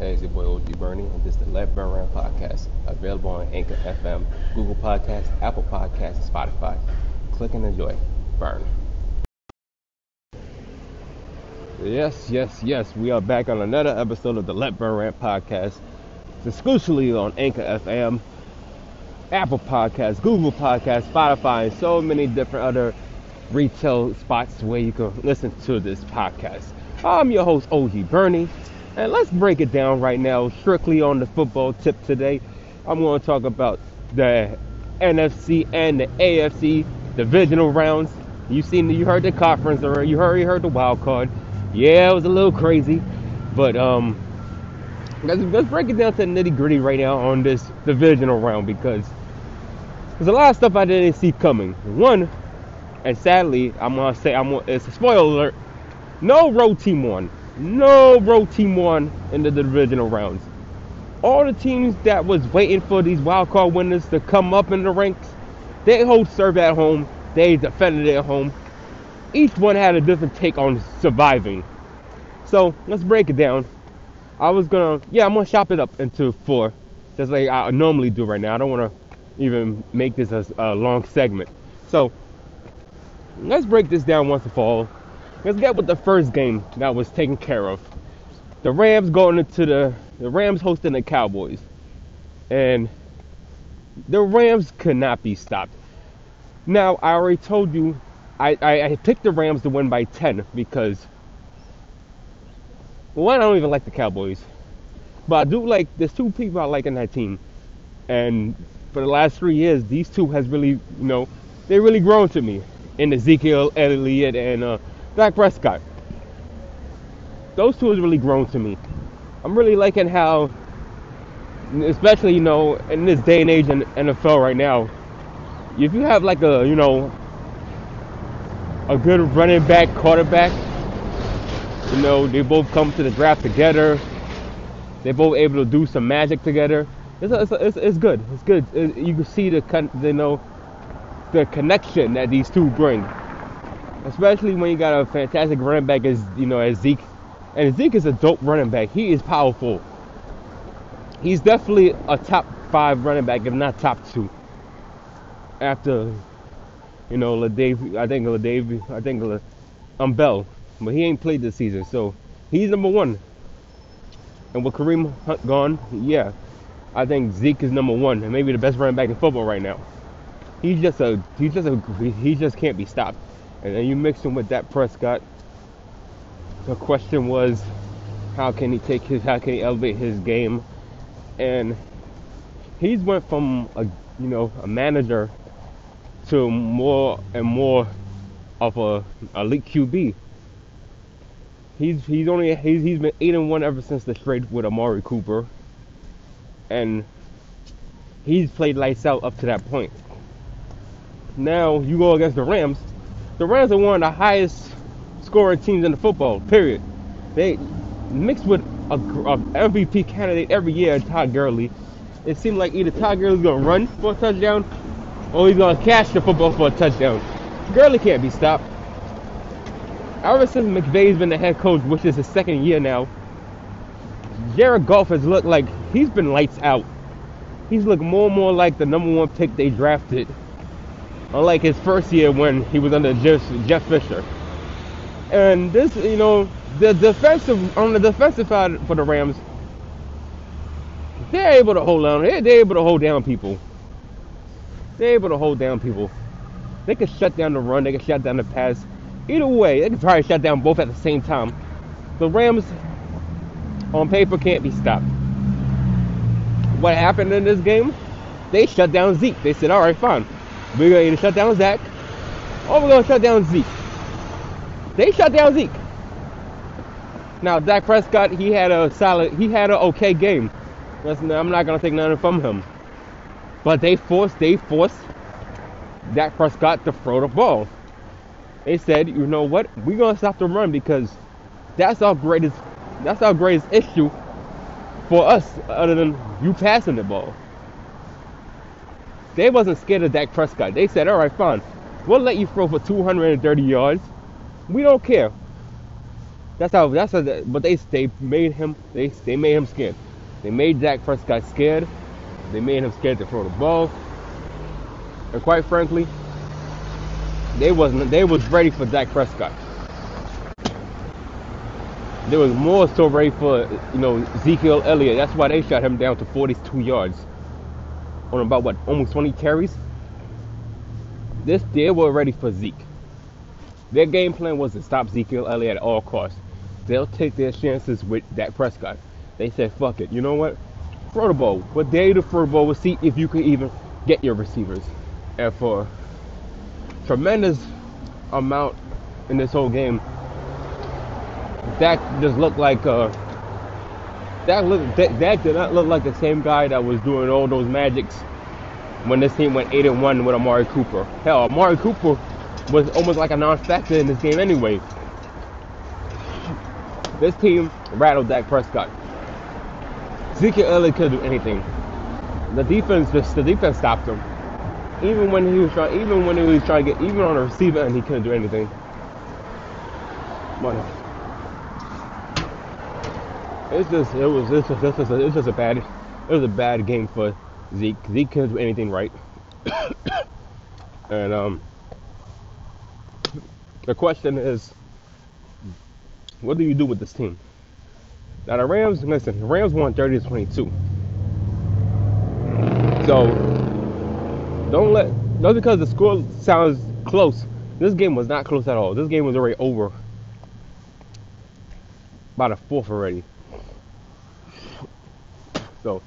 Hey, it's your boy OG Bernie, and this is the Let Burn Round podcast, available on Anchor FM, Google Podcasts, Apple Podcasts, and Spotify. Click and enjoy. Burn. Yes, yes, yes. We are back on another episode of the Let Burn Rant podcast. It's exclusively on Anchor FM, Apple Podcasts, Google Podcasts, Spotify, and so many different other retail spots where you can listen to this podcast. I'm your host, OG Bernie, and let's break it down right now, strictly on the football tip today. I'm going to talk about the NFC and the AFC divisional rounds. You seen, you heard the conference, or you heard, you heard the wild card. Yeah, it was a little crazy, but um, let's, let's break it down to the nitty gritty right now on this divisional round because there's a lot of stuff I didn't see coming. One, and sadly, I'm gonna say I'm it's a spoiler alert. No road team won. No road team won in the divisional rounds. All the teams that was waiting for these wild card winners to come up in the ranks, they hold serve at home. They defended at home. Each one had a different take on surviving. So let's break it down. I was gonna, yeah, I'm gonna chop it up into four, just like I normally do right now. I don't wanna even make this a, a long segment. So let's break this down once and for all. Let's get with the first game that was taken care of. The Rams going into the the Rams hosting the Cowboys, and the Rams could not be stopped. Now I already told you, I I, I picked the Rams to win by 10 because one I don't even like the Cowboys, but I do like there's two people I like in that team, and for the last three years these two has really you know they really grown to me in Ezekiel Elliott and uh, Dak Prescott. Those two has really grown to me. I'm really liking how, especially you know, in this day and age in NFL right now, if you have like a you know a good running back, quarterback, you know, they both come to the draft together. They're both able to do some magic together. It's, it's, it's, it's good. It's good. It, you can see the con- you know the connection that these two bring, especially when you got a fantastic running back as you know as Zeke, and Zeke is a dope running back. He is powerful. He's definitely a top five running back, if not top two. After you know Ladav, I think Ladav, I think La, um Bell, but he ain't played this season, so he's number one. And with Kareem Hunt gone, yeah, I think Zeke is number one and maybe the best running back in football right now he's just a he's just a he just can't be stopped. And then you mix him with that Prescott. The question was, how can he take his how can he elevate his game? And he's went from a you know a manager to more and more of a elite QB. He's he's only he's he's been eight and one ever since the trade with Amari Cooper, and he's played lights out up to that point now you go against the Rams. The Rams are one of the highest scoring teams in the football. Period. They mixed with a, a MVP candidate every year, Todd Gurley. It seemed like either Todd Gurley's gonna run for a touchdown, or he's gonna catch the football for a touchdown. Gurley can't be stopped. Ever since McVay's been the head coach, which is his second year now, Jared Goff has looked like he's been lights out. He's looked more and more like the number one pick they drafted unlike his first year when he was under Jeff, Jeff Fisher. And this, you know, the defensive on the defensive side for the Rams, they're able to hold on. They're, they're able to hold down people. They're able to hold down people. They can shut down the run. They can shut down the pass. Either way, they can probably shut down both at the same time. The Rams, on paper, can't be stopped. What happened in this game? They shut down Zeke. They said, "All right, fine. We're going to shut down Zach, or we're going to shut down Zeke. They shut down Zeke. Now, Dak Prescott, he had a solid, he had an okay game. I'm not to take nothing from him. But they forced, they forced Dak Prescott to throw the ball. They said, you know what? We're to stop the run because that's our greatest, that's our greatest issue for us other than you passing the ball. They wasn't scared of Dak Prescott. They said, all right, fine. We'll let you throw for 230 yards. We don't care. That's how. That's how. But they they made him. They they made him scared. They made Dak Prescott scared. They made him scared to throw the ball. And quite frankly, they wasn't. They was ready for Dak Prescott. They was more so ready for you know Ezekiel Elliott. That's why they shot him down to 42 yards on about what almost 20 carries. This they were ready for Zeke. Their game plan was to stop Ezekiel Elliott at all costs. They'll take their chances with Dak Prescott. They said, fuck it. You know what? Throw the ball. But they the throw the ball. We'll see if you can even get your receivers. And for tremendous amount in this whole game, Dak just looked like uh, Dak, looked, Dak, Dak did not look like the same guy that was doing all those magics when this team went 8 and 1 with Amari Cooper. Hell, Amari Cooper was almost like a non-factor in this game anyway. This team rattled Dak Prescott. Ezekiel Elliott couldn't do anything. The defense just the defense stopped him. Even when he was trying, even when he was trying to get, even on the receiver and he couldn't do anything. But it's just, it was, it's just, it's just, a, it's just a bad, it was a bad game for Zeke. Zeke couldn't do anything right. and um, the question is, what do you do with this team? Now the Rams, listen, the Rams won 30 to 22. So don't let not because the score sounds close. This game was not close at all. This game was already over. by the fourth already. So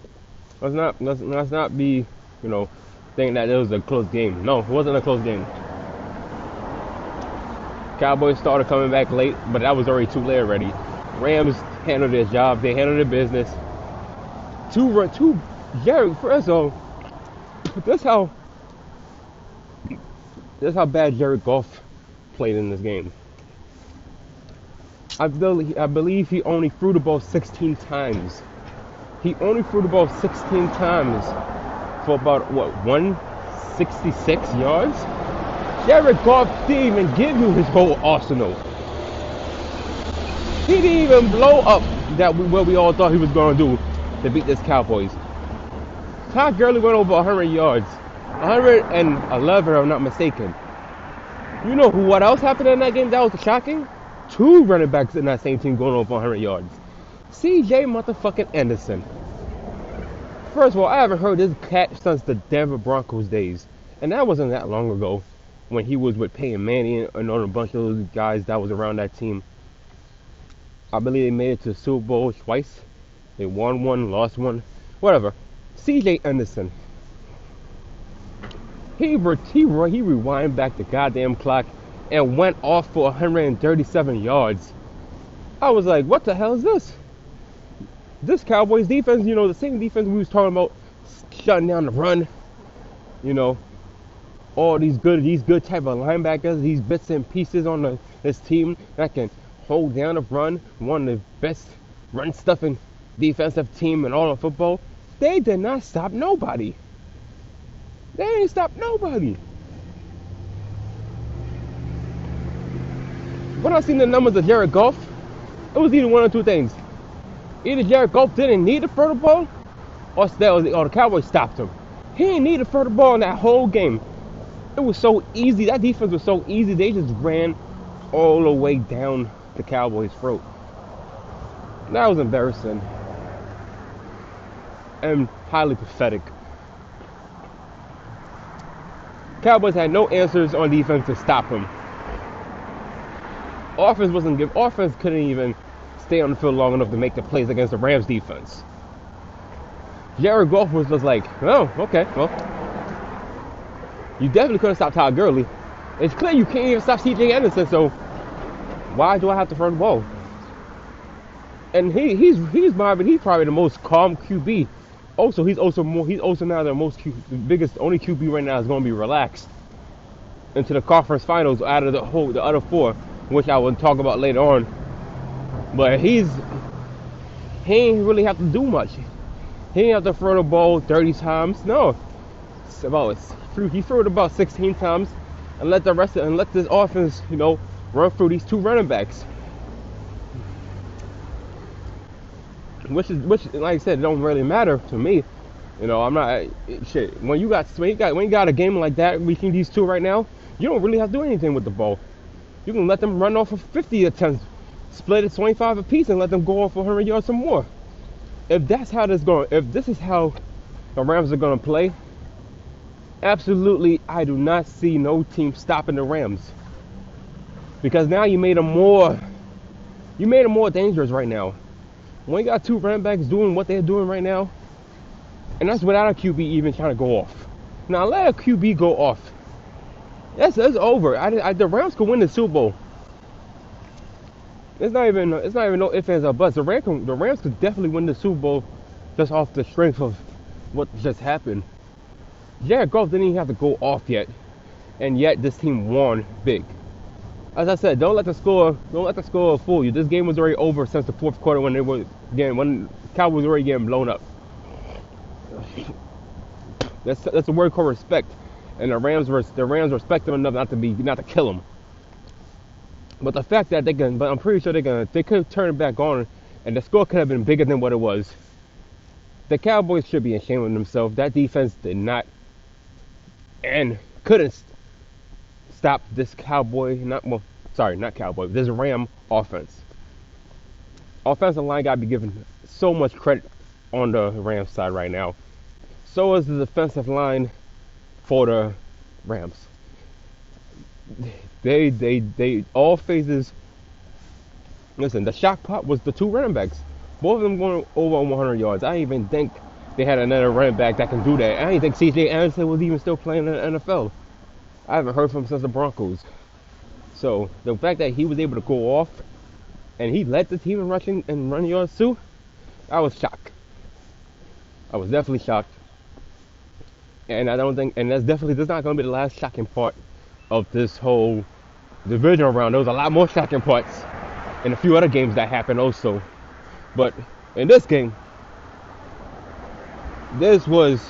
let's not let's, let's not be, you know, thinking that it was a close game. No, it wasn't a close game. Cowboys started coming back late, but that was already too late already. Rams handled their job. They handled their business. Two run, two. Jared, of all, that's how. That's how bad Jared Goff played in this game. I believe, I believe he only threw the ball 16 times. He only threw the ball 16 times for about what 166 yards. Jared Goff didn't even give you his whole arsenal. He didn't even blow up that what we all thought he was going to do to beat this Cowboys. Todd Gurley went over 100 yards. 111, if I'm not mistaken. You know? What else happened in that game that was shocking? Two running backs in that same team going over 100 yards. C.J. motherfucking Anderson. First of all, I haven't heard this cat since the Denver Broncos days, and that wasn't that long ago when he was with Peyton Manning and on a bunch of those guys that was around that team. I believe they made it to the Super Bowl twice. They won one, lost one, whatever. C.J. Anderson. He, re- he, re- he rewind back the goddamn clock and went off for 137 yards. I was like, what the hell is this? This Cowboys defense, you know, the same defense we was talking about shutting down the run. You know, all these good, these good type of linebackers, these bits and pieces on the, this team that can hold down the run, one of the best run stuffing defensive team in all of football. They did not stop nobody. They didn't stop nobody. When I seen the numbers of Jared Goff, it was either one or two things. Either Jared Goff didn't need to throw the ball, or, or the Cowboys stopped him. He didn't need to throw the ball in that whole game. It was so easy. That defense was so easy. They just ran all the way down the Cowboys' throat. That was embarrassing and highly pathetic. Cowboys had no answers on defense to stop him. Offense wasn't give. Offense couldn't even stay on the field long enough to make the plays against the Rams defense. Jared Goff was just like, oh, okay, well, you definitely couldn't stop Todd Gurley. It's clear you can't even stop C.J. Anderson, so why do I have to throw the ball? And he, he's he's probably he's probably the most calm QB. Also, he's also more he's also now the most Q, the biggest only QB right now is going to be relaxed into the conference finals out of the whole the other four, which I will talk about later on. But he's he ain't really have to do much. He ain't have to throw the ball 30 times. No, it's about he threw it about 16 times, and let the rest of, and let this offense, you know, run through these two running backs. which is which, like I said, it don't really matter to me. You know, I'm not shit. When you got when you got when you got a game like that between these two right now, you don't really have to do anything with the ball. You can let them run off of 50 attempts, split it 25 apiece, and let them go off 100 yards or more. If that's how this going, if this is how the Rams are going to play, absolutely, I do not see no team stopping the Rams. Because now you made them more, you made them more dangerous right now. When you got two running backs doing what they're doing right now, and that's without a QB even trying to go off. Now let a QB go off. That's that's over. I, I, the Rams could win the Super Bowl. It's not even it's not even no ifs ands or buts. The Rams the Rams could definitely win the Super Bowl just off the strength of what just happened. Jared Goff didn't even have to go off yet, and yet this team won big. As I said, don't let the score don't let the score fool you. This game was already over since the fourth quarter when they were getting when Cowboys were already getting blown up. That's that's a word called respect, and the Rams were the Rams respect them enough not to be not to kill them. But the fact that they can, but I'm pretty sure they can, they could turn it back on, and the score could have been bigger than what it was. The Cowboys should be ashamed of themselves. That defense did not and couldn't stop this Cowboy, not well, sorry, not Cowboy, this Ram offense. Offensive line got to be given so much credit on the Rams side right now. So is the defensive line for the Rams. They they they all phases. Listen, the shock pot was the two running backs. Both of them going over 100 yards. I even think they had another running back that can do that. I didn't think C.J. Anderson was even still playing in the NFL. I haven't heard from him since the Broncos. So the fact that he was able to go off and he led the team in rushing and running yards too, I was shocked. I was definitely shocked. And I don't think, and that's definitely that's not going to be the last shocking part of this whole divisional round. There was a lot more shocking parts in a few other games that happened also. But in this game, this was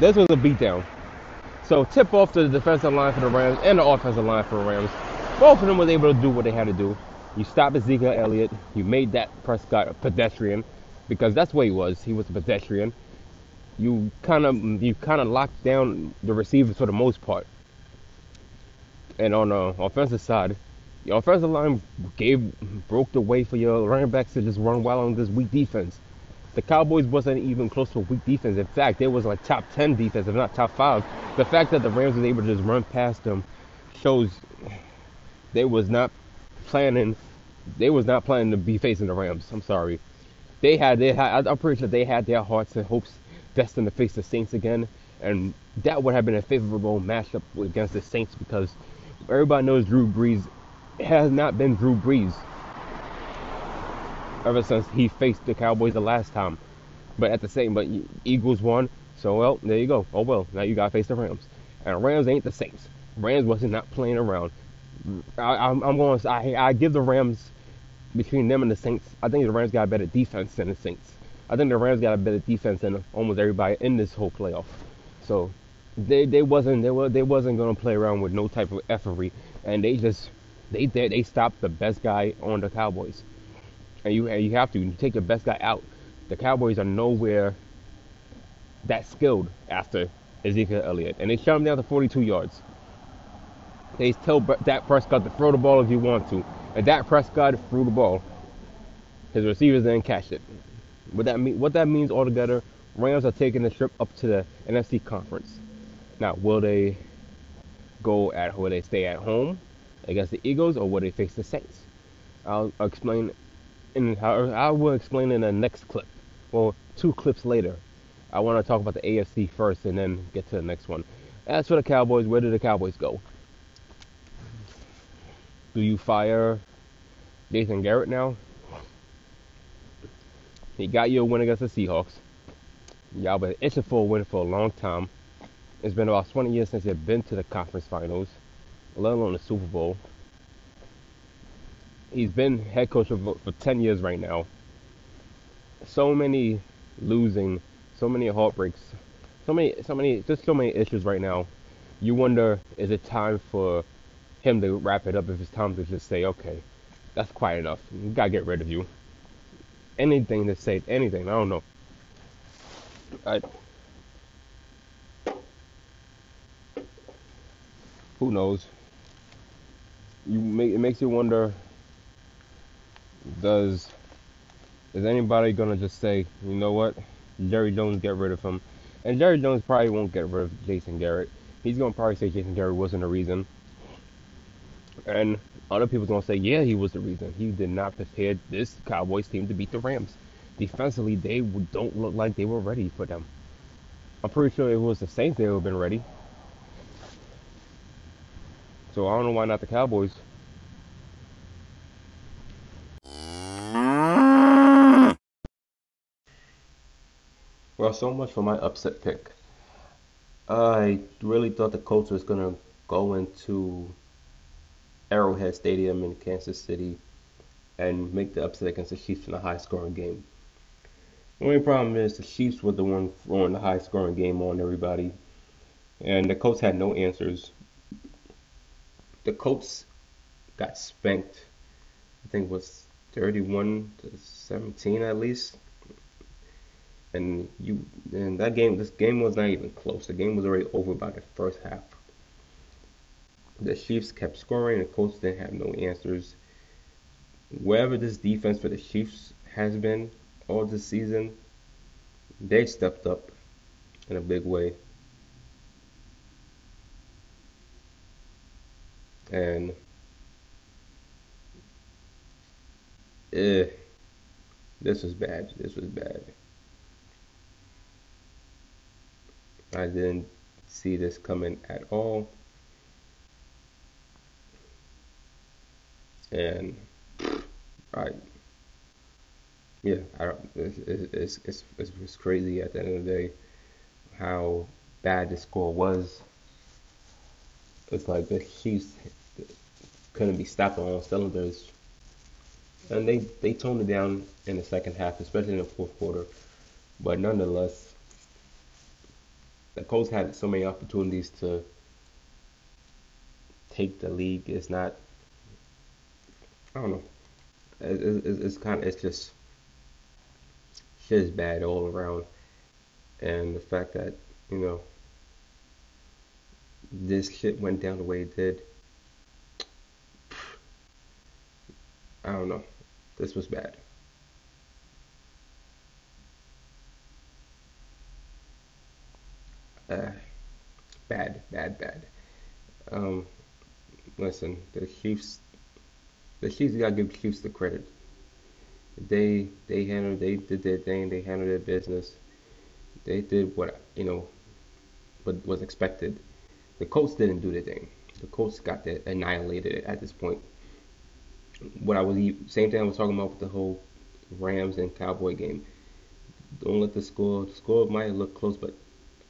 this was a beatdown. So tip off to the defensive line for the Rams and the offensive line for the Rams. Both of them was able to do what they had to do. You stopped Ezekiel Elliott. You made that Prescott a pedestrian because that's what he was. He was a pedestrian. You kind of you kind of locked down the receivers for the most part. And on the offensive side, your offensive line gave broke the way for your running backs to just run wild on this weak defense. The Cowboys wasn't even close to a weak defense. In fact, they was like top 10 defense, if not top five. The fact that the Rams was able to just run past them shows they was not planning. They was not planning to be facing the Rams. I'm sorry. They had they had. I'm pretty sure they had their hearts and hopes destined to face the Saints again, and that would have been a favorable matchup against the Saints because everybody knows Drew Brees has not been Drew Brees ever since he faced the Cowboys the last time. But at the same, but Eagles won, so well, there you go. Oh well, now you got to face the Rams, and Rams ain't the Saints. Rams wasn't not playing around. I, am going. I, I give the Rams between them and the Saints. I think the Rams got a better defense than the Saints. I think the Rams got a better defense than almost everybody in this whole playoff. So they they wasn't they were they wasn't gonna play around with no type of effery, and they just they they, they stopped the best guy on the Cowboys and you and you have to you take the best guy out. The Cowboys are nowhere that skilled after Ezekiel Elliott, and they shut him down to 42 yards. They tell Dak Prescott to throw the ball if you want to, and Dak Prescott threw the ball. His receivers didn't catch it. What that mean? What that means altogether? Rams are taking the trip up to the NFC conference. Now, will they go at? Will they stay at home against the Eagles, or will they face the Saints? I'll, explain and I will explain in the next clip. Well, two clips later. I want to talk about the AFC first and then get to the next one. As for the Cowboys, where do the Cowboys go? Do you fire Jason Garrett now? He got you a win against the Seahawks. Y'all been itching for a win for a long time. It's been about 20 years since they've been to the conference finals, let alone the Super Bowl he's been head coach for, for 10 years right now. So many losing, so many heartbreaks, so many, so many, just so many issues right now. You wonder, is it time for him to wrap it up? If it's time to just say, okay, that's quite enough. We gotta get rid of you. anything to say anything. I don't know. I, who knows? You make it makes you wonder. Does is anybody gonna just say, you know what, Jerry Jones get rid of him? And Jerry Jones probably won't get rid of Jason Garrett. He's gonna probably say Jason Garrett wasn't the reason. And other people's gonna say, yeah, he was the reason. He did not prepare this Cowboys team to beat the Rams. Defensively, they don't look like they were ready for them. I'm pretty sure it was the Saints they would have been ready. So I don't know why not the Cowboys. Well, so much for my upset pick. I really thought the Colts was gonna go into Arrowhead Stadium in Kansas City and make the upset against the Chiefs in a high scoring game. The only problem is the Chiefs were the one throwing the high scoring game on everybody. And the Colts had no answers. The Colts got spanked. I think it was 31 to 17 at least. And you and that game this game was not even close. The game was already over by the first half. The Chiefs kept scoring, the Colts didn't have no answers. Wherever this defense for the Chiefs has been all this season, they stepped up in a big way. And eh, this was bad. This was bad. I didn't see this coming at all. And I, yeah, I don't, it's, it's, it's, it's, crazy at the end of the day how bad the score was. It's like the Chiefs couldn't be stopped on all cylinders. And they, they toned it down in the second half, especially in the fourth quarter. But nonetheless, the Colts had so many opportunities to take the league. It's not. I don't know. It, it, it's kind of. It's just. Shit is bad all around, and the fact that you know. This shit went down the way it did. I don't know. This was bad. uh, bad, bad, bad. Um, listen, the Chiefs, the Chiefs gotta give the Chiefs the credit. They they handled, they did their thing, they handled their business. They did what you know, what was expected. The Colts didn't do their thing. The Colts got annihilated at this point. What I was same thing I was talking about with the whole Rams and Cowboy game. Don't let the score. The score might look close, but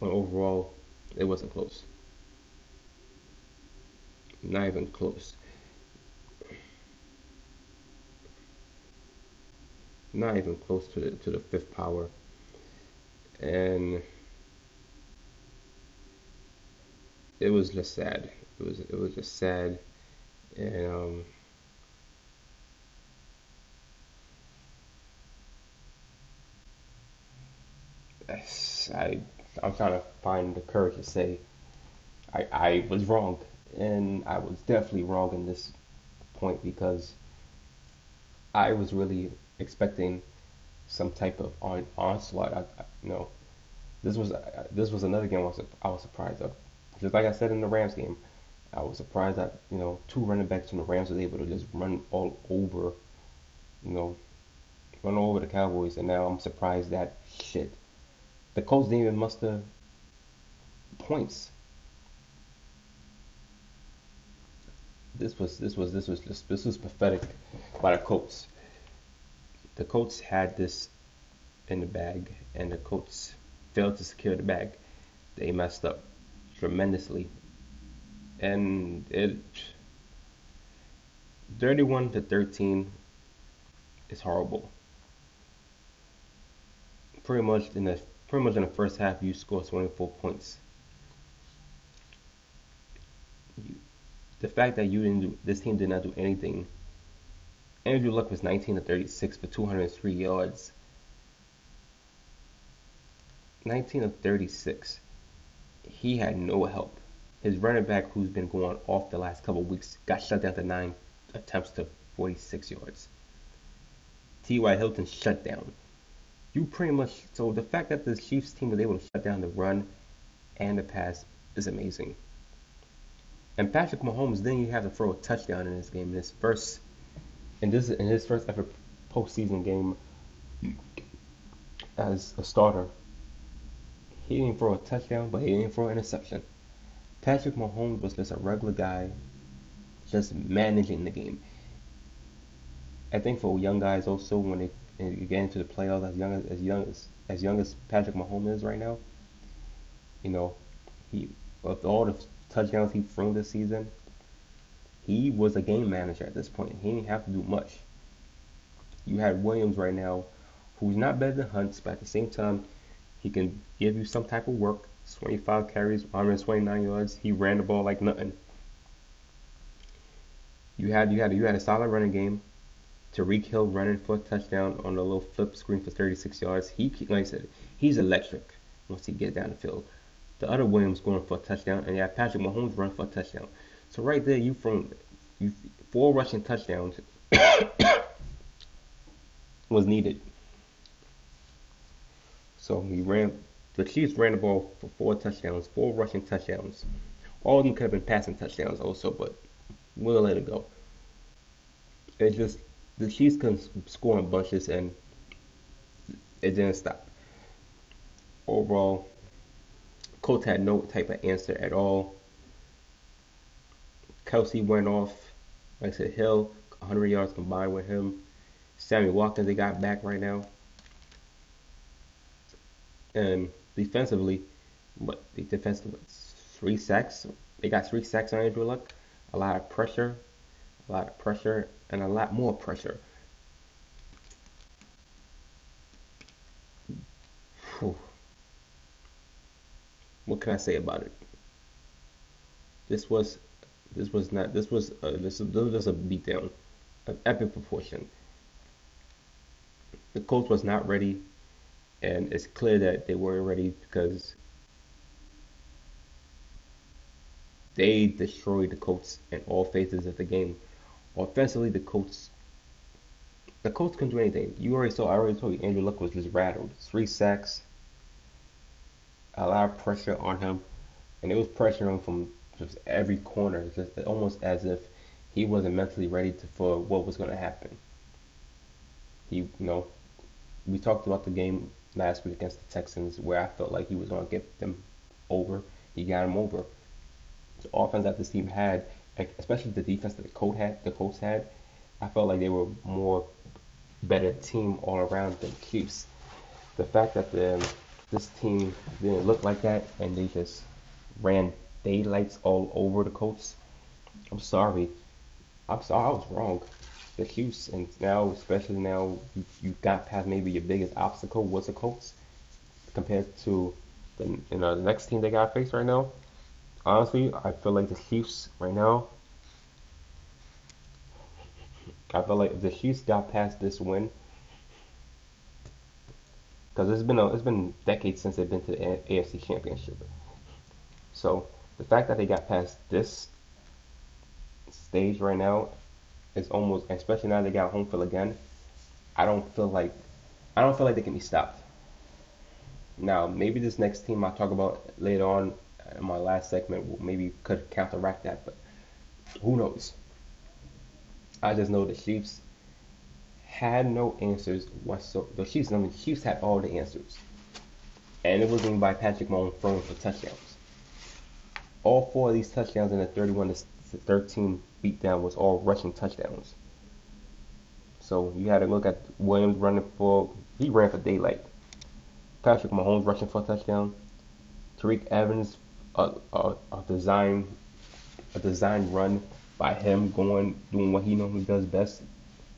overall, it wasn't close. Not even close. Not even close to the to the fifth power. And it was just sad. It was it was just sad. And um I I'm trying to find the courage to say I, I was wrong. And I was definitely wrong in this point because I was really expecting some type of on, onslaught. I, I, you know, this was uh, this was another game I was I was surprised of. Just like I said in the Rams game, I was surprised that you know two running backs from the Rams was able to just run all over, you know, run all over the Cowboys, and now I'm surprised that shit the Colts didn't even muster points. This was this was this was just this was pathetic by the Colts. The Colts had this in the bag, and the Colts failed to secure the bag. They messed up tremendously, and it 31 to 13 is horrible. Pretty much in the pretty much in the first half you score 24 points. You, the fact that you didn't do this team did not do anything Andrew Luck was 19 to 36 for 203 yards. 19 to 36. He had no help. His running back, who's been going off the last couple weeks, got shut down to nine attempts to 46 yards. T.Y. Hilton shut down. You pretty much so the fact that the Chiefs team was able to shut down the run and the pass is amazing. And Patrick Mahomes didn't even have to throw a touchdown in this game. In his first, in this in his first ever postseason game as a starter, he didn't throw a touchdown, but he didn't throw an interception. Patrick Mahomes was just a regular guy, just managing the game. I think for young guys also when they, get into the playoffs as young as, as young as as young as Patrick Mahomes is right now, you know, he with all the touchdowns he threw this season, he was a game manager at this point. He didn't have to do much. You had Williams right now, who's not better than Hunts, but at the same time, he can give you some type of work. 25 carries, 129 yards. He ran the ball like nothing. You had you had you had a solid running game. Tyreek Hill running for a touchdown on a little flip screen for 36 yards. He like I said, he's electric once he gets down the field. The other Williams going for a touchdown, and have Patrick Mahomes run for a touchdown. So right there, you from you four rushing touchdowns was needed. So he ran. The Chiefs ran the ball for four touchdowns, four rushing touchdowns. All of them could have been passing touchdowns also, but we'll let it go. It just the Chiefs couldn't score in bunches, and it didn't stop. Overall, Colts had no type of answer at all. Kelce went off. Like I said, Hill, 100 yards combined with him. Sammy Watkins, they got back right now. And defensively, what the defensive three sacks. They got three sacks on Andrew Luck. A lot of pressure, a lot of pressure, and a lot more pressure. Whew. What can I say about it? This was, this was not. This was uh, this, this was just a beatdown, an epic proportion. The coach was not ready and it's clear that they weren't ready because they destroyed the Colts in all phases of the game. Offensively, the Colts the Colts couldn't do anything. You already saw. I already told you. Andrew Luck was just rattled. Three sacks, a lot of pressure on him, and it was pressure on him from just every corner. Just almost as if he wasn't mentally ready to, for what was going to happen. He, you know, we talked about the game last week against the Texans, where I felt like he was going to get them over. He got them over. The offense that this team had, especially the defense that the Colts had, the Colts had, I felt like they were more better team all around than Chiefs. The fact that the this team didn't look like that and they just ran daylights all over the Colts. I'm sorry. I'm sorry I was wrong the Chiefs, and now especially now you, you got past maybe your biggest obstacle was the Colts compared to the you know the next team they got faced right now. Honestly, I feel like the Chiefs right now. I feel like if the Chiefs got past this win, because it's been a, it's been decades since they've been to the AFC Championship. So the fact that they got past this stage right now is almost, especially now they got home field again. I don't feel like I don't feel like they can be stopped. Now, maybe this next team I'll talk about later on in my last segment will maybe could counteract that, but who knows? I just know the Chiefs had no answers whatsoever. The Chiefs, I mean, the Chiefs had all the answers, and it wasn't even by Patrick Mahomes throwing for touchdowns. All four of these touchdowns in the 31 to 13 beatdown was all rushing touchdowns. So you had to look at Williams running for he ran for daylight. Patrick Mahomes rushing for a touchdown. Tariq Evans a, a, design a design run by him going doing what he normally does best.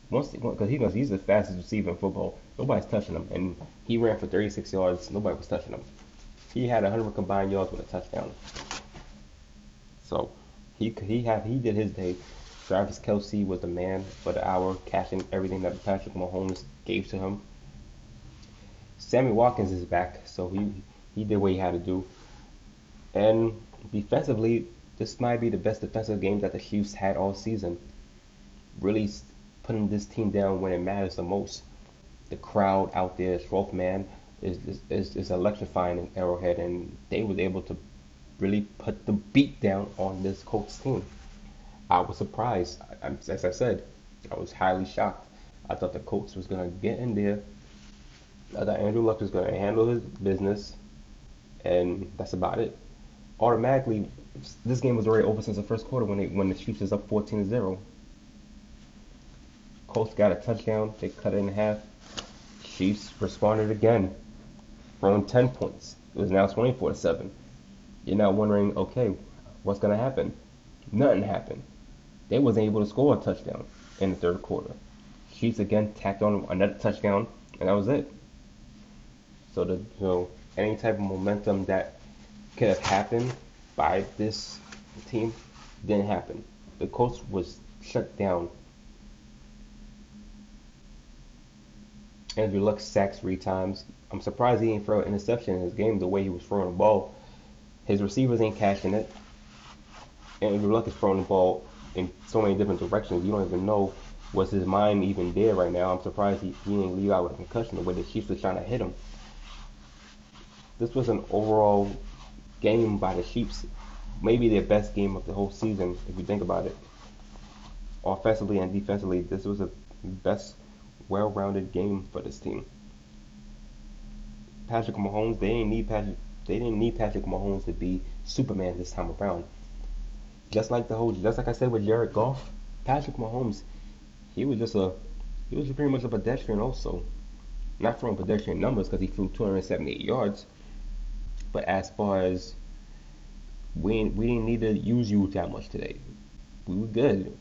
Once because he knows he's the fastest receiver in football. Nobody's touching him, and he ran for 36 yards. Nobody was touching him. He had 100 combined yards with a touchdown. So he he had he did his day. Travis Kelce was the man for the hour, catching everything that Patrick Mahomes gave to him. Sammy Watkins is back, so he he did what he had to do. And defensively, this might be the best defensive game that the Chiefs had all season. Really putting this team down when it matters the most. The crowd out there, 12th man, is, is, is electrifying in Arrowhead, and they was able to really put the beat down on this Colts team. I was surprised. I, as I said, I was highly shocked. I thought the Colts was gonna get in there I thought Andrew Luck was going to handle his business, and that's about it. Automatically, this game was already over since the first quarter when they, when the Chiefs is up 14 to zero. Colts got a touchdown. They cut it in half. Chiefs responded again, throwing 10 points. It was now 24 to seven. You're now wondering, okay, what's to happen? Nothing happened. They wasn't able to score a touchdown in the third quarter. Chiefs again tacked on another touchdown, and that was it. So the so any type of momentum that could have happened by this team didn't happen. The coach was shut down. Andrew Luck sacks three times. I'm surprised he didn't throw an interception in his game the way he was throwing the ball. His receivers ain't catching it. Andrew Luck is throwing the ball in so many different directions. You don't even know was his mind even there right now. I'm surprised he, he didn't leave out with a concussion the way the Chiefs were trying to hit him this was an overall game by the Chiefs, maybe their best game of the whole season if you think about it. Offensively and defensively, this was a best well-rounded game for this team. Patrick Mahomes, they didn't need Patrick, they didn't need Patrick Mahomes to be Superman this time around. Just like the whole, just like I said with Jared Goff, Patrick Mahomes, he was just a, he was pretty much a pedestrian also. Not throwing pedestrian numbers because he threw 278 yards, but as far as we we didn't need to use you that much today. We were good.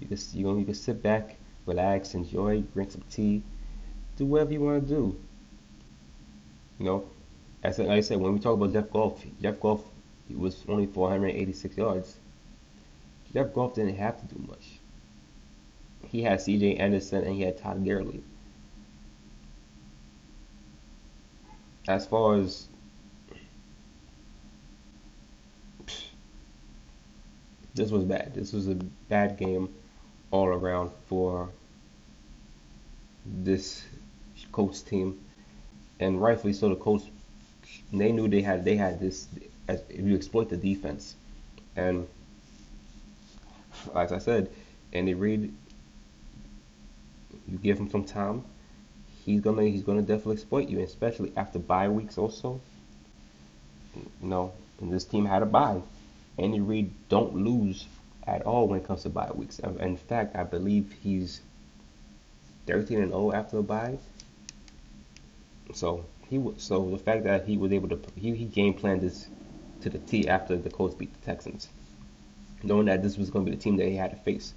You just you only can sit back, relax, enjoy, drink some tea, do whatever you want to do. You know, as like I said, when we talk about Jeff Goff, Jeff Goff was only 486 yards. Jeff Goff didn't have to do much. He had C.J. Anderson and he had Todd Gurley. As far as this was bad. This was a bad game all around for this Colts team, and rightfully so. The Colts they knew they had they had this. As if you exploit the defense, and as I said, Andy Reid, you give him some time, he's gonna he's gonna definitely exploit you, especially after bye weeks also. You know, and this team had a bye. Andy Reid don't lose at all when it comes to bye weeks. Um, in fact, I believe he's 13 and 0 after the bye. So he so the fact that he was able to he, he game planned this to the T after the Colts beat the Texans, knowing that this was going to be the team that he had to face,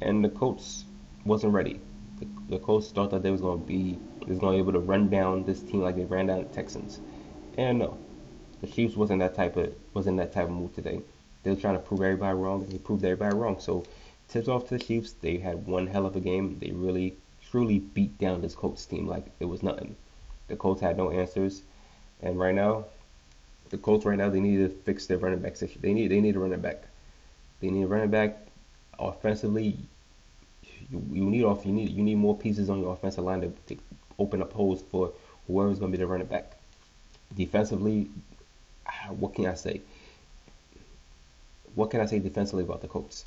and the Colts wasn't ready. The, the Colts thought that they was going to be was going to be able to run down this team like they ran down the Texans, and no, the Chiefs wasn't that type of wasn't that type of move today. They were trying to prove everybody wrong, and they proved everybody wrong. So tips off to the Chiefs. They had one hell of a game. They really truly beat down this Colts team like it was nothing. The Colts had no answers, and right now, the Colts right now they need to fix their running back situation. They need they need a running back. They need a running back. Offensively, you, you need off you need you need more pieces on your offensive line to, to open up holes for whoever's going to be the running back. Defensively, what can I say? What can I say defensively about the Colts?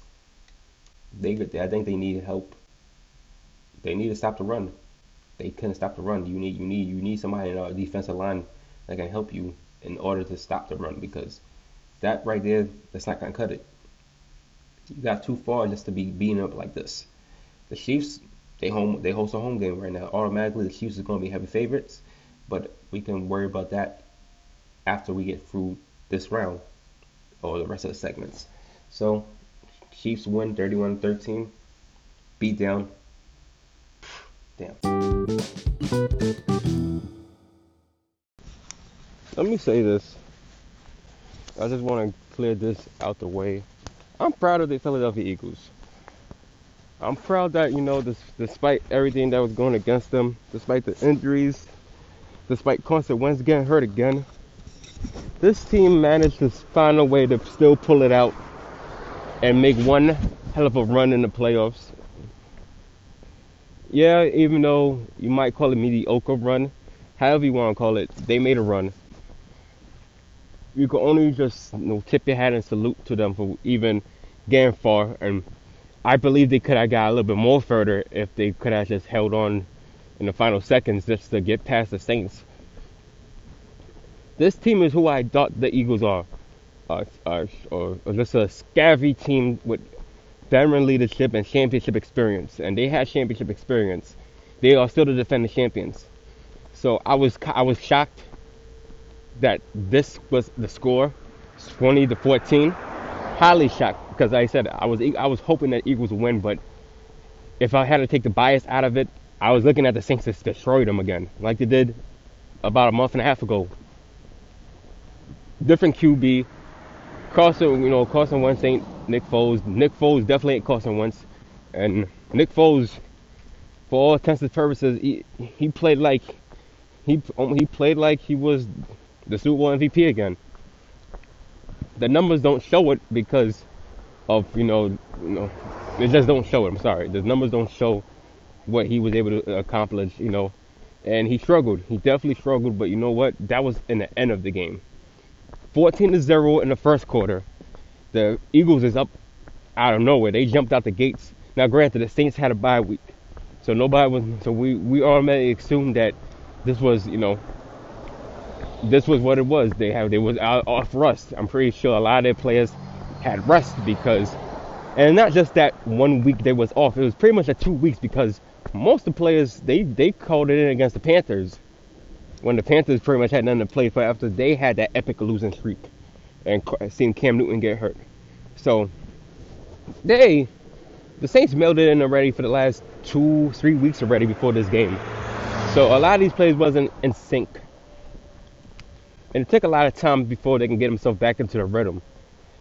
They, I think they need help. They need to stop the run. They couldn't stop the run. You need, you need, you need somebody in our defensive line that can help you in order to stop the run because that right there, that's not gonna cut it. You got too far just to be beating up like this. The Chiefs, they home, they host a home game right now. Automatically, the Chiefs are gonna be heavy favorites, but we can worry about that after we get through this round or the rest of the segments. So, Chiefs win 31-13. Beat down. Damn. Let me say this. I just want to clear this out the way. I'm proud of the Philadelphia Eagles. I'm proud that you know, this, despite everything that was going against them, despite the injuries, despite Carson Wentz getting hurt again, this team managed to find a way to still pull it out and make one hell of a run in the playoffs. Yeah, even though you might call it mediocre run, however you want to call it, they made a run. You can only just you know, tip your hat and salute to them for even getting far. And I believe they could have got a little bit more further if they could have just held on in the final seconds just to get past the Saints. This team is who I thought the Eagles are. Uh, or, or just a scavvy team with veteran leadership and championship experience. And they had championship experience. They are still the defending champions. So I was I was shocked that this was the score, 20 to 14. Highly shocked because like I said I was I was hoping that Eagles would win, but if I had to take the bias out of it, I was looking at the Saints to destroy them again, like they did about a month and a half ago. Different QB, Carson, you know, Carson Wentz ain't Nick Foles. Nick Foles definitely ain't Carson Wentz, and Nick Foles, for all intents and purposes, he he played like he um, he played like he was the Super Bowl MVP again. The numbers don't show it because of you know you know they just don't show it. I'm sorry, the numbers don't show what he was able to accomplish. You know, and he struggled. He definitely struggled. But you know what? That was in the end of the game. 14 to zero in the first quarter. The Eagles is up out of nowhere. They jumped out the gates. Now, granted, the Saints had a bye week, so nobody was. So we we automatically assumed that this was you know this was what it was. They have they was out off rust. I'm pretty sure a lot of their players had rust because, and not just that one week they was off. It was pretty much a two weeks because most of the players they they called it in against the Panthers when the Panthers pretty much had nothing to play for after they had that epic losing streak and seeing Cam Newton get hurt. So they the Saints it in already for the last two three weeks already before this game. So a lot of these players wasn't in sync and it took a lot of time before they can get themselves back into the rhythm.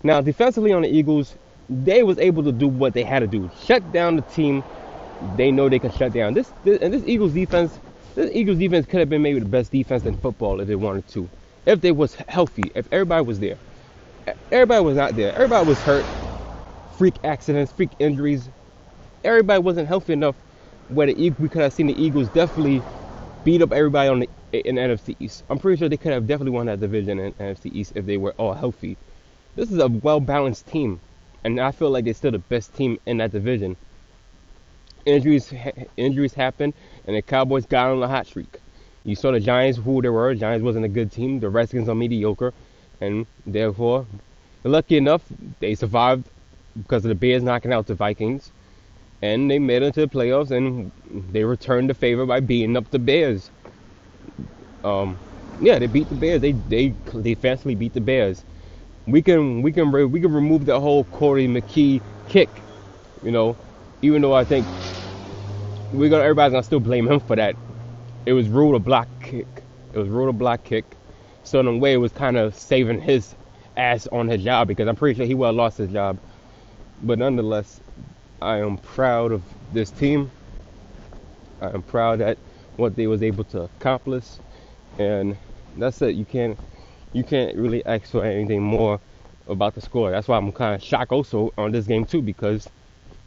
Now, defensively on the Eagles, they was able to do what they had to do. Shut down the team they know they can shut down. This, this and this Eagles defense, this Eagles defense could have been maybe the best defense in football if they wanted to. If they was healthy, if everybody was there. Everybody was not there. Everybody was hurt. Freak accidents, freak injuries. Everybody wasn't healthy enough where the we could have seen the Eagles definitely beat up everybody on the in NFC East. I'm pretty sure they could have definitely won that division in NFC East if they were all healthy. This is a well balanced team, and I feel like they're still the best team in that division. Injuries injuries happened, and the Cowboys got on a hot streak. You saw the Giants, who they were. The Giants wasn't a good team. The Redskins are mediocre, and therefore, lucky enough, they survived because of the Bears knocking out the Vikings, and they made it to the playoffs, and they returned the favor by beating up the Bears. Um, yeah, they beat the Bears. They they they defensively beat the Bears. We can we can we can remove the whole Cody Parkey kick, you know, even though I think we're gonna everybody's gonna still blame him for that. It was ruled a block kick. It was ruled a block kick. So in a way, it was kind of saving his ass on his job because I'm pretty sure he would have lost his job. But nonetheless, I am proud of this team. I am proud at what they was able to accomplish and that's it. You can't you can't really ask for anything more about the score. That's why I'm kind of shocked also on this game too because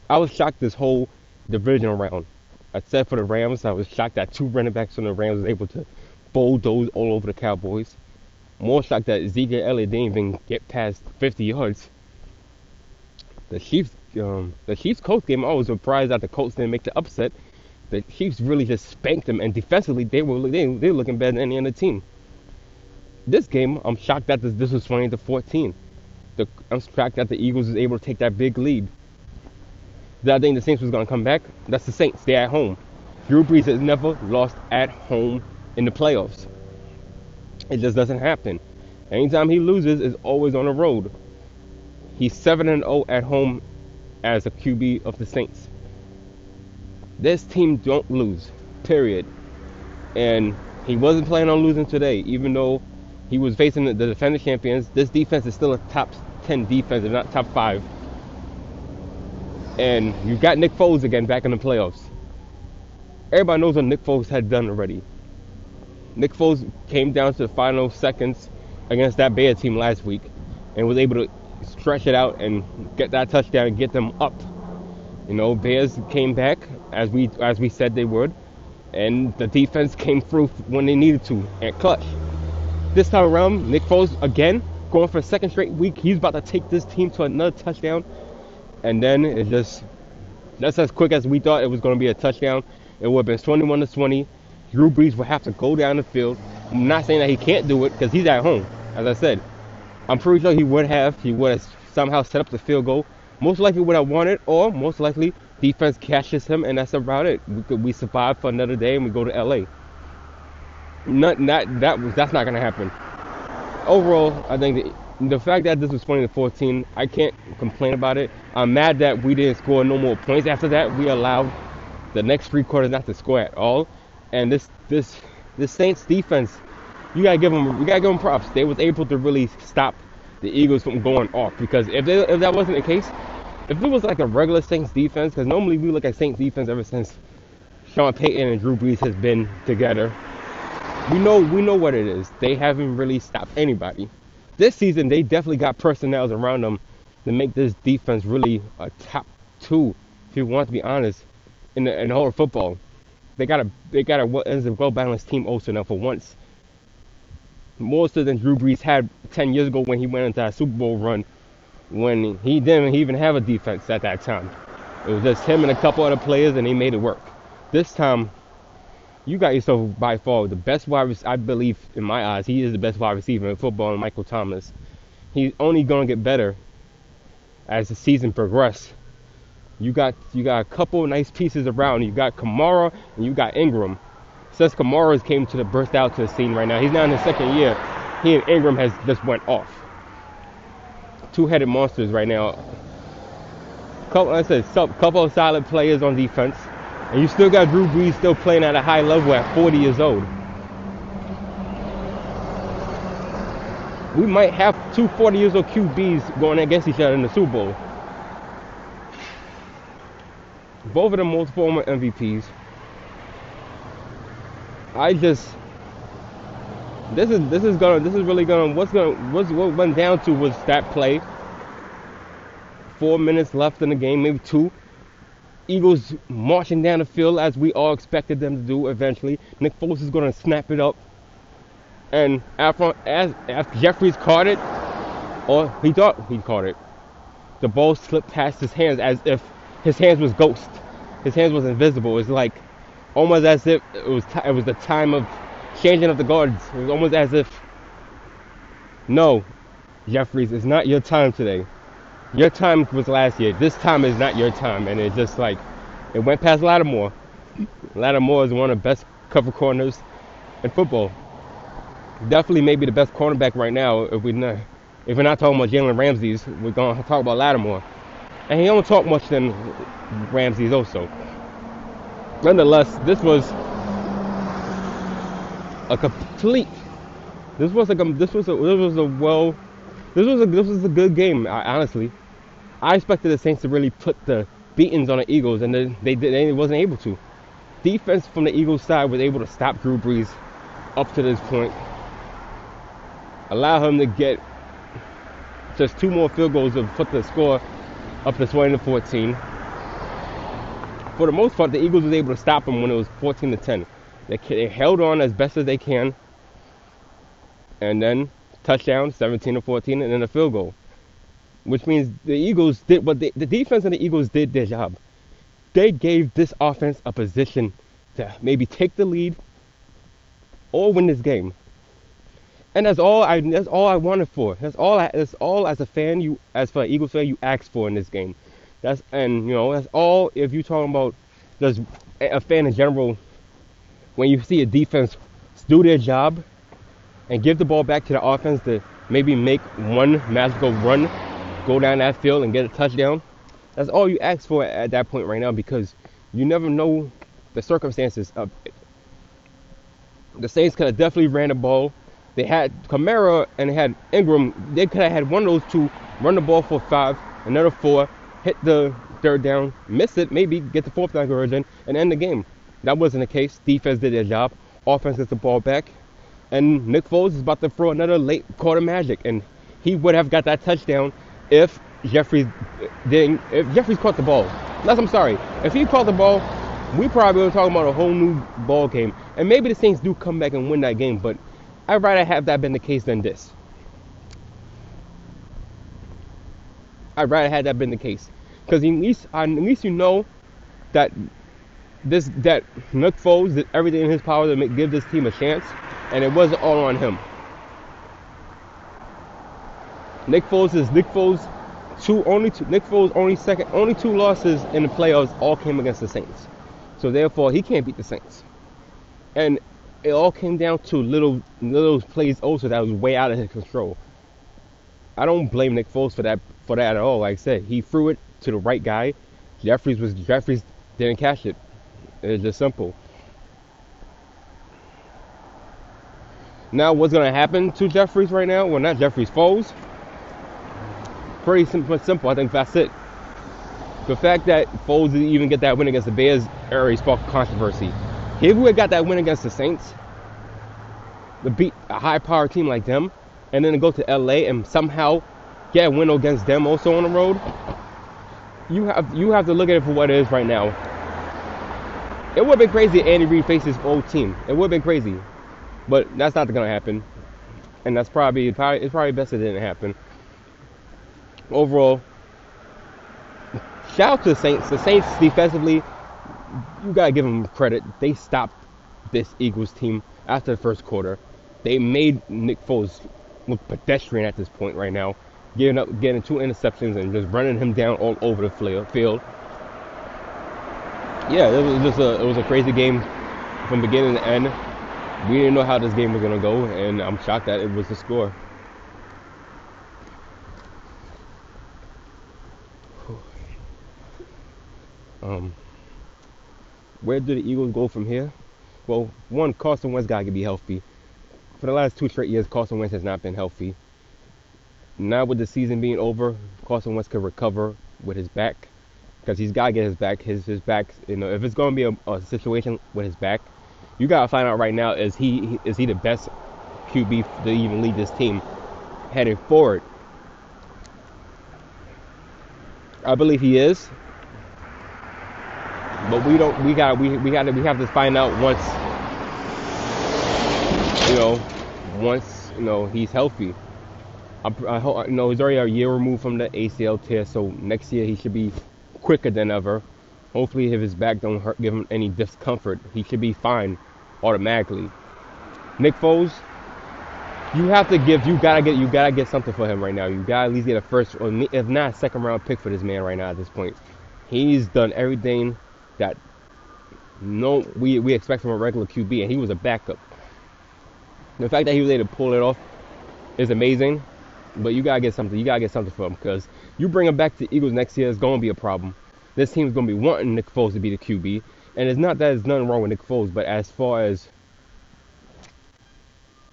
I was shocked this whole division round. Except for the Rams, I was shocked that two running backs from the Rams was able to bulldoze all over the Cowboys. More shocked that Ezekiel Elliott didn't even get past 50 yards. The Chiefs, um, the Chiefs Colts game, I was surprised that the Colts didn't make the upset the Chiefs really just spanked them, and defensively they were they, they were looking better than any other team. This game, I'm shocked that this, this was 20 to 14. The, I'm shocked that the Eagles was able to take that big lead. Did I think the Saints was going to come back? That's the Saints. They're at home. Drew Brees has never lost at home in the playoffs. It just doesn't happen. Anytime he loses, is always on the road. He's 7 and 0 at home as a QB of the Saints. This team don't lose, period. And he wasn't planning on losing today, even though he was facing the defending champions. This defense is still a top 10 defense, if not top five. And you got Nick Foles again back in the playoffs. Everybody knows what Nick Foles had done already. Nick Foles came down to the final seconds against that Bear team last week and was able to stretch it out and get that touchdown and get them up. You know, Bears came back as we as we said they would, and the defense came through when they needed to and clutch. This time around, Nick Foles again going for a second straight week. He's about to take this team to another touchdown, and then it just that's as quick as we thought it was going to be a touchdown. It would have been 21 to 20. Drew Brees would have to go down the field. I'm not saying that he can't do it because he's at home. As I said, I'm pretty sure he would have. He would have somehow set up the field goal. Most likely would have won it, or most likely defense catches him, and that's about it. We, could, we survive for another day, and we go to LA. Not, not that was that's not gonna happen. Overall, I think the, the fact that this was 20 to 14, I can't complain about it. I'm mad that we didn't score no more points after that. We allowed the next three quarters not to score at all, and this this this Saints defense, you gotta give them you gotta give them props. They was able to really stop the Eagles from going off because if they, if that wasn't the case, if it was like a regular Saints defense, because normally we look at Saints defense ever since Sean Payton and Drew Brees has been together we know we know what it is. They haven't really stopped anybody. This season, they definitely got personnel around them to make this defense really a top two. If you want to be honest, in the in the whole football, they got a they got a well balanced team also now for once. More so than Drew Brees had 10 years ago when he went into that Super Bowl run, when he didn't even have a defense at that time. It was just him and a couple other players, and he made it work. This time, you got yourself by far the best wide receiver. I believe, in my eyes, he is the best wide receiver in football, Michael Thomas. He's only going to get better as the season progresses. You got you got a couple nice pieces around. You got Kamara and you got Ingram. Since Kamara came to the burst out to the scene right now, he's now in his second year. He and Ingram has just went off. Two-headed monsters right now. Couple, I said, couple of solid players on defense. And you still got Drew Brees still playing at a high level at 40 years old. We might have two 40 years old QBs going against each other in the Super Bowl. Both of them multiple MVPs. I just this is this is gonna this is really gonna what's gonna what's what went down to was that play. Four minutes left in the game, maybe two. Eagles marching down the field as we all expected them to do eventually. Nick Foles is going to snap it up. And after, as, Jeffries caught it, or he thought he caught it, the ball slipped past his hands as if his hands was ghost. His hands was invisible. It's like almost as if it was t- it was the time of changing of the guards. It was almost as if no, Jeffries, it's not your time today your time was last year. This time is not your time. And it just like, it went past Lattimore. Lattimore is one of the best cover corners in football. Definitely maybe the best cornerback right now. If we're not, if we're not talking about Jalen Ramsey's, we're going to talk about Lattimore. And he don't talk much than Ramsey's also. Nonetheless, this was a complete. This was a, this was a, this was a well, this was a this was a good game. Honestly, I expected the Saints to really put the beatings on the Eagles, and they, they, they wasn't able to. Defense from the Eagles side was able to stop Drew Brees up to this point, allow him to get just two more field goals to put the score up to 20 to 14. For the most part, the Eagles was able to stop him when it was 14 to 10. They, they held on as best as they can, and then touchdown, 17 to 14, and then a field goal which means the Eagles did what the defense and the Eagles did their job. They gave this offense a position to maybe take the lead or win this game. And that's all I that's all I wanted for. That's all I, that's all as a fan you as for an Eagles fan you asked for in this game. That's and you know that's all if you're talking about just a fan in general when you see a defense do their job and give the ball back to the offense to maybe make one magical run go down that field and get a touchdown. That's all you ask for at that point right now because you never know the circumstances of it. The Saints could have definitely ran the ball. They had Kamara and they had Ingram. They could have had one of those two run the ball for five, another four, hit the third down, miss it, maybe get the fourth down conversion, and end the game. That wasn't the case. Defense did their job. Offense gets the ball back. And Nick Foles is about to throw another late quarter magic. And he would have got that touchdown if Jeffries didn't if Jeffries caught the ball. Unless I'm sorry. If he caught the ball, we probably would talking about a whole new ball game. And maybe the Saints do come back and win that game, but I'd rather have that been the case than this. I'd rather have that been the case. Because at least at least you know that this that Nick Foles did everything in his power to make, give this team a chance, and it wasn't all on him. Nick Foles is Nick Foles. Two only two, Nick Foles only second only two losses in the playoffs all came against the Saints, so therefore he can't beat the Saints, and it all came down to little little plays also that was way out of his control. I don't blame Nick Foles for that for that at all. Like I said, he threw it to the right guy. Jeffries was Jeffries didn't catch it. It's just simple. Now, what's going to happen to Jeffries right now? Well, not Jeffries Foles. Pretty simple. simple. I think that's it. The fact that Foles didn't even get that win against the Bears already sparked controversy. If we got that win against the Saints, to beat a high-powered team like them, and then to go to LA and somehow get a win against them also on the road, you have you have to look at it for what it is right now. It would have been crazy if Andy Reid faced his old team. It would have been crazy. But that's not to happen. And that's probably, probably it's probably best it didn't happen. Overall, shout out to the Saints. The Saints defensively, you got to give them credit. They stopped this Eagles team after the first quarter. They made Nick Foles look pedestrian at this point right now, getting up, getting two interceptions and just running him down all over the field yeah, it was just a it was a crazy game from beginning to end. We didn't know how this game was gonna go, and I'm shocked that it was the score. Um, where do the Eagles go from here? Well, one, Carson Wentz got to be healthy. For the last two straight years, Carson Wentz has not been healthy. Now with the season being over, Carson Wentz could recover with his back because he's got to get his back. His his back, you know, if it's going to be a, a, situation with his back, you got to find out right now is he is he the best QB to even lead this team heading forward? I believe he is, but we don't. We got we we got to we have to find out once you know once you know he's healthy. I, hope you know he's already a year removed from the ACL tear, so next year he should be quicker than ever. Hopefully, if his back don't hurt, give him any discomfort, he should be fine automatically. Nick Foles, you have to give, you gotta get, you gotta get something for him right now. You gotta at least get a first, or if not, second round pick for this man right now at this point. He's done everything that no we we expect from a regular QB, and he was a backup. The fact that he was able to pull it off is amazing. But you gotta get something. You gotta get something for him because you bring him back to the Eagles next year, it's gonna be a problem. This team's gonna be wanting Nick Foles to be the QB, and it's not that there's nothing wrong with Nick Foles, but as far as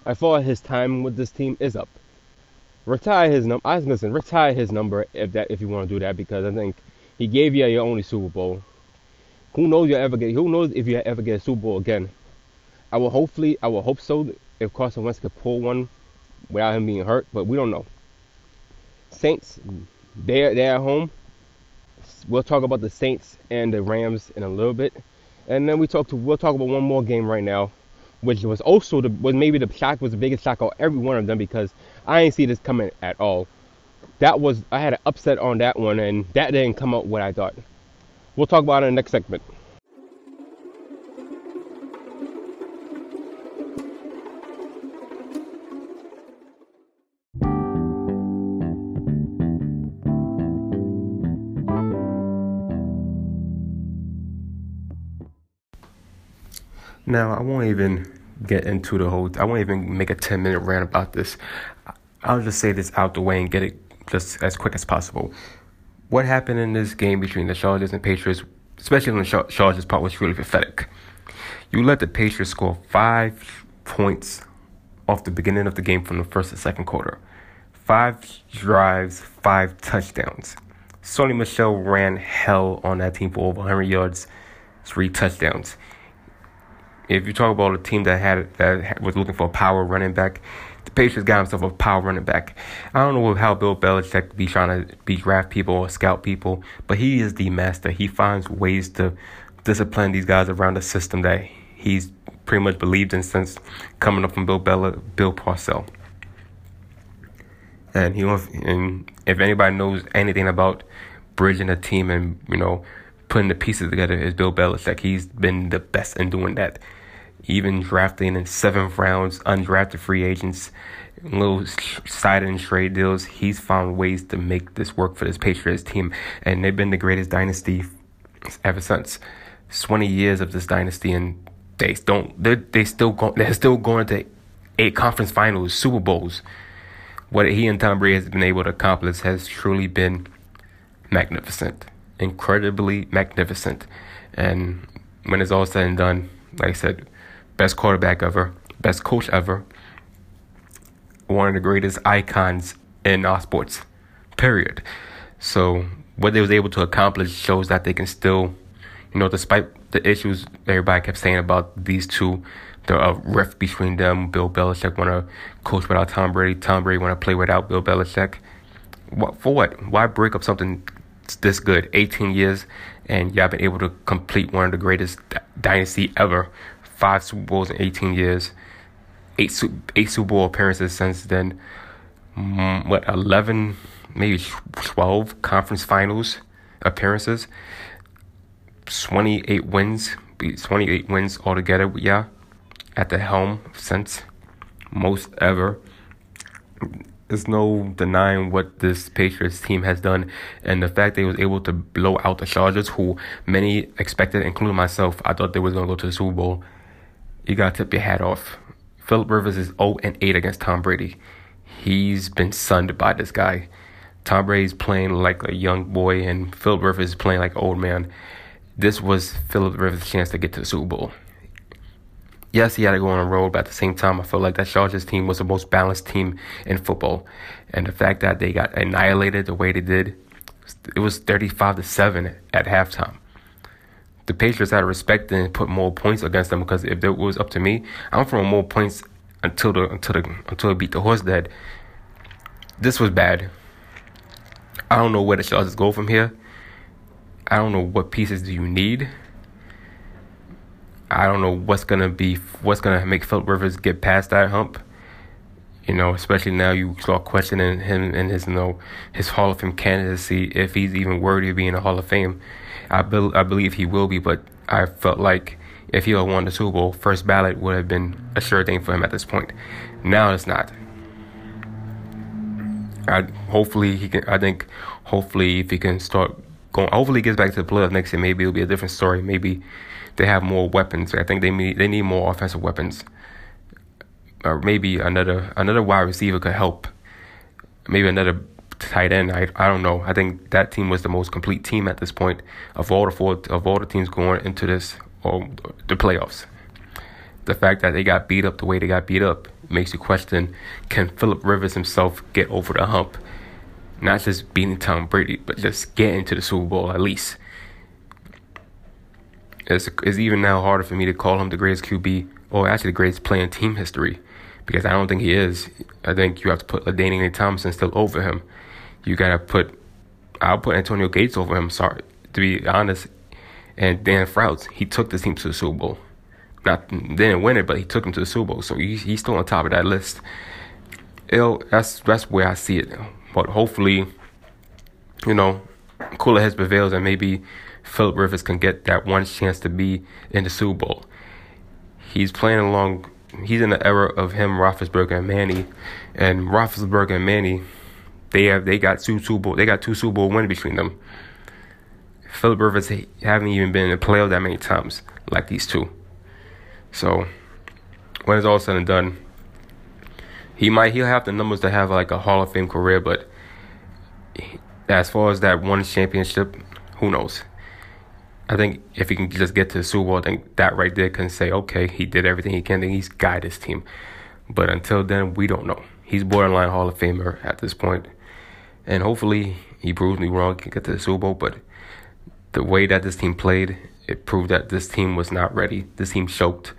as far as his time with this team is up. Retire his number. I listen. Retire his number if that if you want to do that because I think he gave you your only Super Bowl. Who knows you ever get? Who knows if you ever get a Super Bowl again? I will hopefully. I will hope so. If Carson Wentz could pull one without him being hurt, but we don't know. Saints, they're, they're at home. We'll talk about the Saints and the Rams in a little bit, and then we talk to we'll talk about one more game right now, which was also the was maybe the shock was the biggest shock of every one of them because I didn't see this coming at all. That was I had an upset on that one, and that didn't come out what I thought. We'll talk about it in the next segment. Now, I won't even get into the whole, I won't even make a 10 minute rant about this. I'll just say this out the way and get it just as quick as possible. What happened in this game between the Chargers and Patriots, especially on the Chargers part, was really pathetic. You let the Patriots score five points off the beginning of the game from the first and second quarter. Five drives, five touchdowns. Sony Michel ran hell on that team for over 100 yards, three touchdowns. If you talk about a team that had that was looking for a power running back, the Patriots got himself a power running back. I don't know how Bill Belichick be trying to be draft people or scout people, but he is the master. He finds ways to discipline these guys around the system that he's pretty much believed in since coming up from Bill Bella, Bill Parcell. And he and if anybody knows anything about bridging a team and you know putting the pieces together, is Bill Belichick. He's been the best in doing that. Even drafting in seventh rounds, undrafted free agents, little side and trade deals. He's found ways to make this work for this Patriots team, and they've been the greatest dynasty ever since. 20 years of this dynasty, and they don't. They they still go. They're still going to eight conference finals, Super Bowls. What he and Tom Brady has been able to accomplish has truly been magnificent, incredibly magnificent. And when it's all said and done, like I said, best quarterback ever, best coach ever, one of the greatest icons in our sports. Period. So what they was able to accomplish shows that they can still, you know, despite the issues everybody kept saying about these two, the uh, rift between them. Bill Belichick want to coach without Tom Brady. Tom Brady want to play without Bill Belichick. What for? What? Why break up something this good? 18 years, and y'all been able to complete one of the greatest dynasty ever. Five Super Bowls in 18 years, eight eight Super Bowl appearances since then. Mm, what 11, maybe 12 conference finals appearances. 28 wins, 28 wins altogether, yeah, at the helm since most ever. There's no denying what this Patriots team has done, and the fact they was able to blow out the Chargers, who many expected, including myself, I thought they was gonna go to the Super Bowl. You gotta tip your hat off. Philip Rivers is 0 and 8 against Tom Brady. He's been sunned by this guy. Tom Brady's playing like a young boy, and Philip Rivers is playing like old man this was Philip Rivers' chance to get to the Super Bowl. Yes, he had to go on a road, but at the same time, I felt like that Chargers team was the most balanced team in football. And the fact that they got annihilated the way they did, it was 35 to 7 at halftime. The Patriots had to respect and put more points against them because if it was up to me, I'm for more points until the until the until it beat the horse dead. This was bad. I don't know where the Chargers go from here. I don't know what pieces do you need. I don't know what's gonna be what's gonna make Philip Rivers get past that hump. You know, especially now you start questioning him and his you know his Hall of Fame candidacy if he's even worthy of being a Hall of Fame. I be, I believe he will be, but I felt like if he had won the Super Bowl, first ballot would have been a sure thing for him at this point. Now it's not. I hopefully he can. I think hopefully if he can start going. Hopefully, he gets back to the playoffs next year. Maybe it'll be a different story. Maybe they have more weapons. I think they need they need more offensive weapons. Or maybe another another wide receiver could help. Maybe another tight end. I I don't know. I think that team was the most complete team at this point of all the four of all the teams going into this or the playoffs. The fact that they got beat up the way they got beat up makes you question: Can Philip Rivers himself get over the hump? Not just beating Tom Brady, but just getting to the Super Bowl at least. It's, it's even now harder for me to call him the greatest QB or actually the greatest player in team history because I don't think he is. I think you have to put LaDainian Thompson still over him. You gotta put, I'll put Antonio Gates over him. Sorry, to be honest. And Dan Fouts, he took the team to the Super Bowl. Not didn't win it, but he took him to the Super Bowl. So he, he's still on top of that list. It'll, that's that's where I see it. But hopefully, you know, cooler heads prevails and maybe Philip Rivers can get that one chance to be in the Super Bowl. He's playing along. He's in the era of him, Roethlisberger and Manny, and Roethlisberger and Manny. They have they got two Super Bowl. They got two Super Bowl wins between them. Philip Rivers haven't even been in the playoff that many times like these two. So when it's all said and done, he might he'll have the numbers to have like a Hall of Fame career, but as far as that one championship, who knows? I think if he can just get to the Super Bowl, I think that right there can say, okay, he did everything he can, and he's guided his team. But until then, we don't know. He's borderline Hall of Famer at this point, and hopefully He proved me wrong. Can get to the Super Bowl, but the way that this team played, it proved that this team was not ready. This team choked.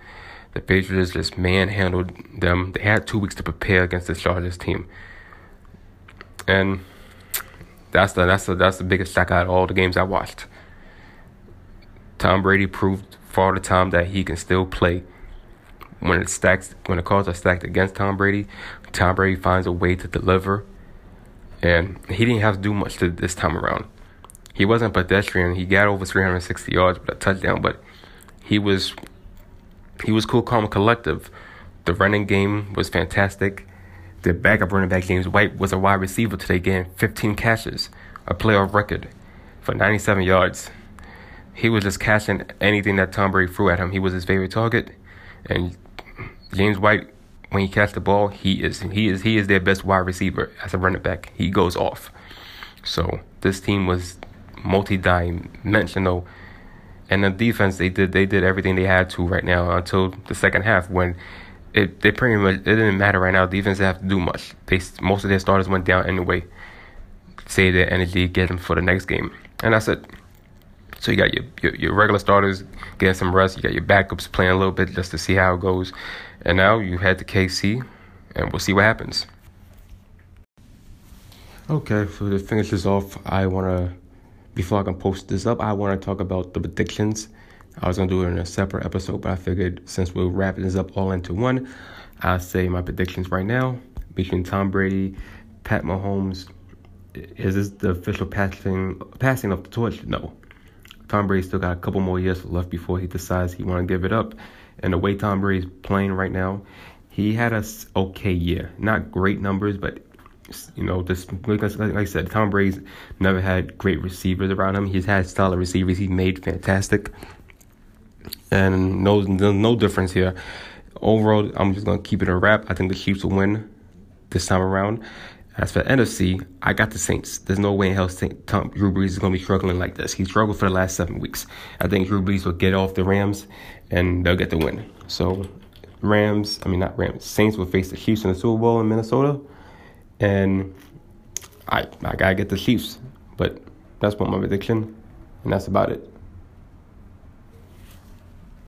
The Patriots just manhandled them. They had two weeks to prepare against the Chargers team, and that's the that's the that's the biggest shock out of all the games I watched. Tom Brady proved for all the time that he can still play. When it stacks, when the cards are stacked against Tom Brady, Tom Brady finds a way to deliver, and he didn't have to do much to this time around. He wasn't pedestrian. He got over 360 yards with a touchdown, but he was he was cool, calm, and collective. The running game was fantastic. The backup running back James White was a wide receiver today, getting 15 catches, a playoff record for 97 yards. He was just catching anything that Tom Brady threw at him. He was his favorite target, and James White, when he catches the ball, he is he is he is their best wide receiver as a running back. He goes off. So this team was multi-dimensional and the defense they did they did everything they had to right now until the second half when it they pretty much it didn't matter right now. Defense didn't have to do much. They most of their starters went down anyway. Save their energy, get them for the next game, and that's it. So you got your, your, your regular starters getting some rest. You got your backups playing a little bit just to see how it goes, and now you head to KC, and we'll see what happens. Okay, so to finish this off, I wanna before I can post this up, I want to talk about the predictions. I was gonna do it in a separate episode, but I figured since we're wrapping this up all into one, I'll say my predictions right now between Tom Brady, Pat Mahomes. Is this the official passing passing of the torch? No. Tom Brady still got a couple more years left before he decides he want to give it up. And the way Tom Brady is playing right now, he had a okay year. Not great numbers, but you know, just like, I said, Tom Brady's never had great receivers around him. He's had solid receivers. He's made fantastic, and no no difference here. Overall, I'm just gonna keep it a wrap. I think the Chiefs will win this time around. As for NFC, I got the Saints. There's no way in hell Saint, Tom, Drew Brees is to be struggling like this. He struggled for the last seven weeks. I think Drew Brees will get off the Rams, and they'll get the win. So, Rams, I mean not Rams, Saints will face the Chiefs in the Super Bowl in Minnesota and I I gotta get the Chiefs. But that's what my prediction, and that's about it.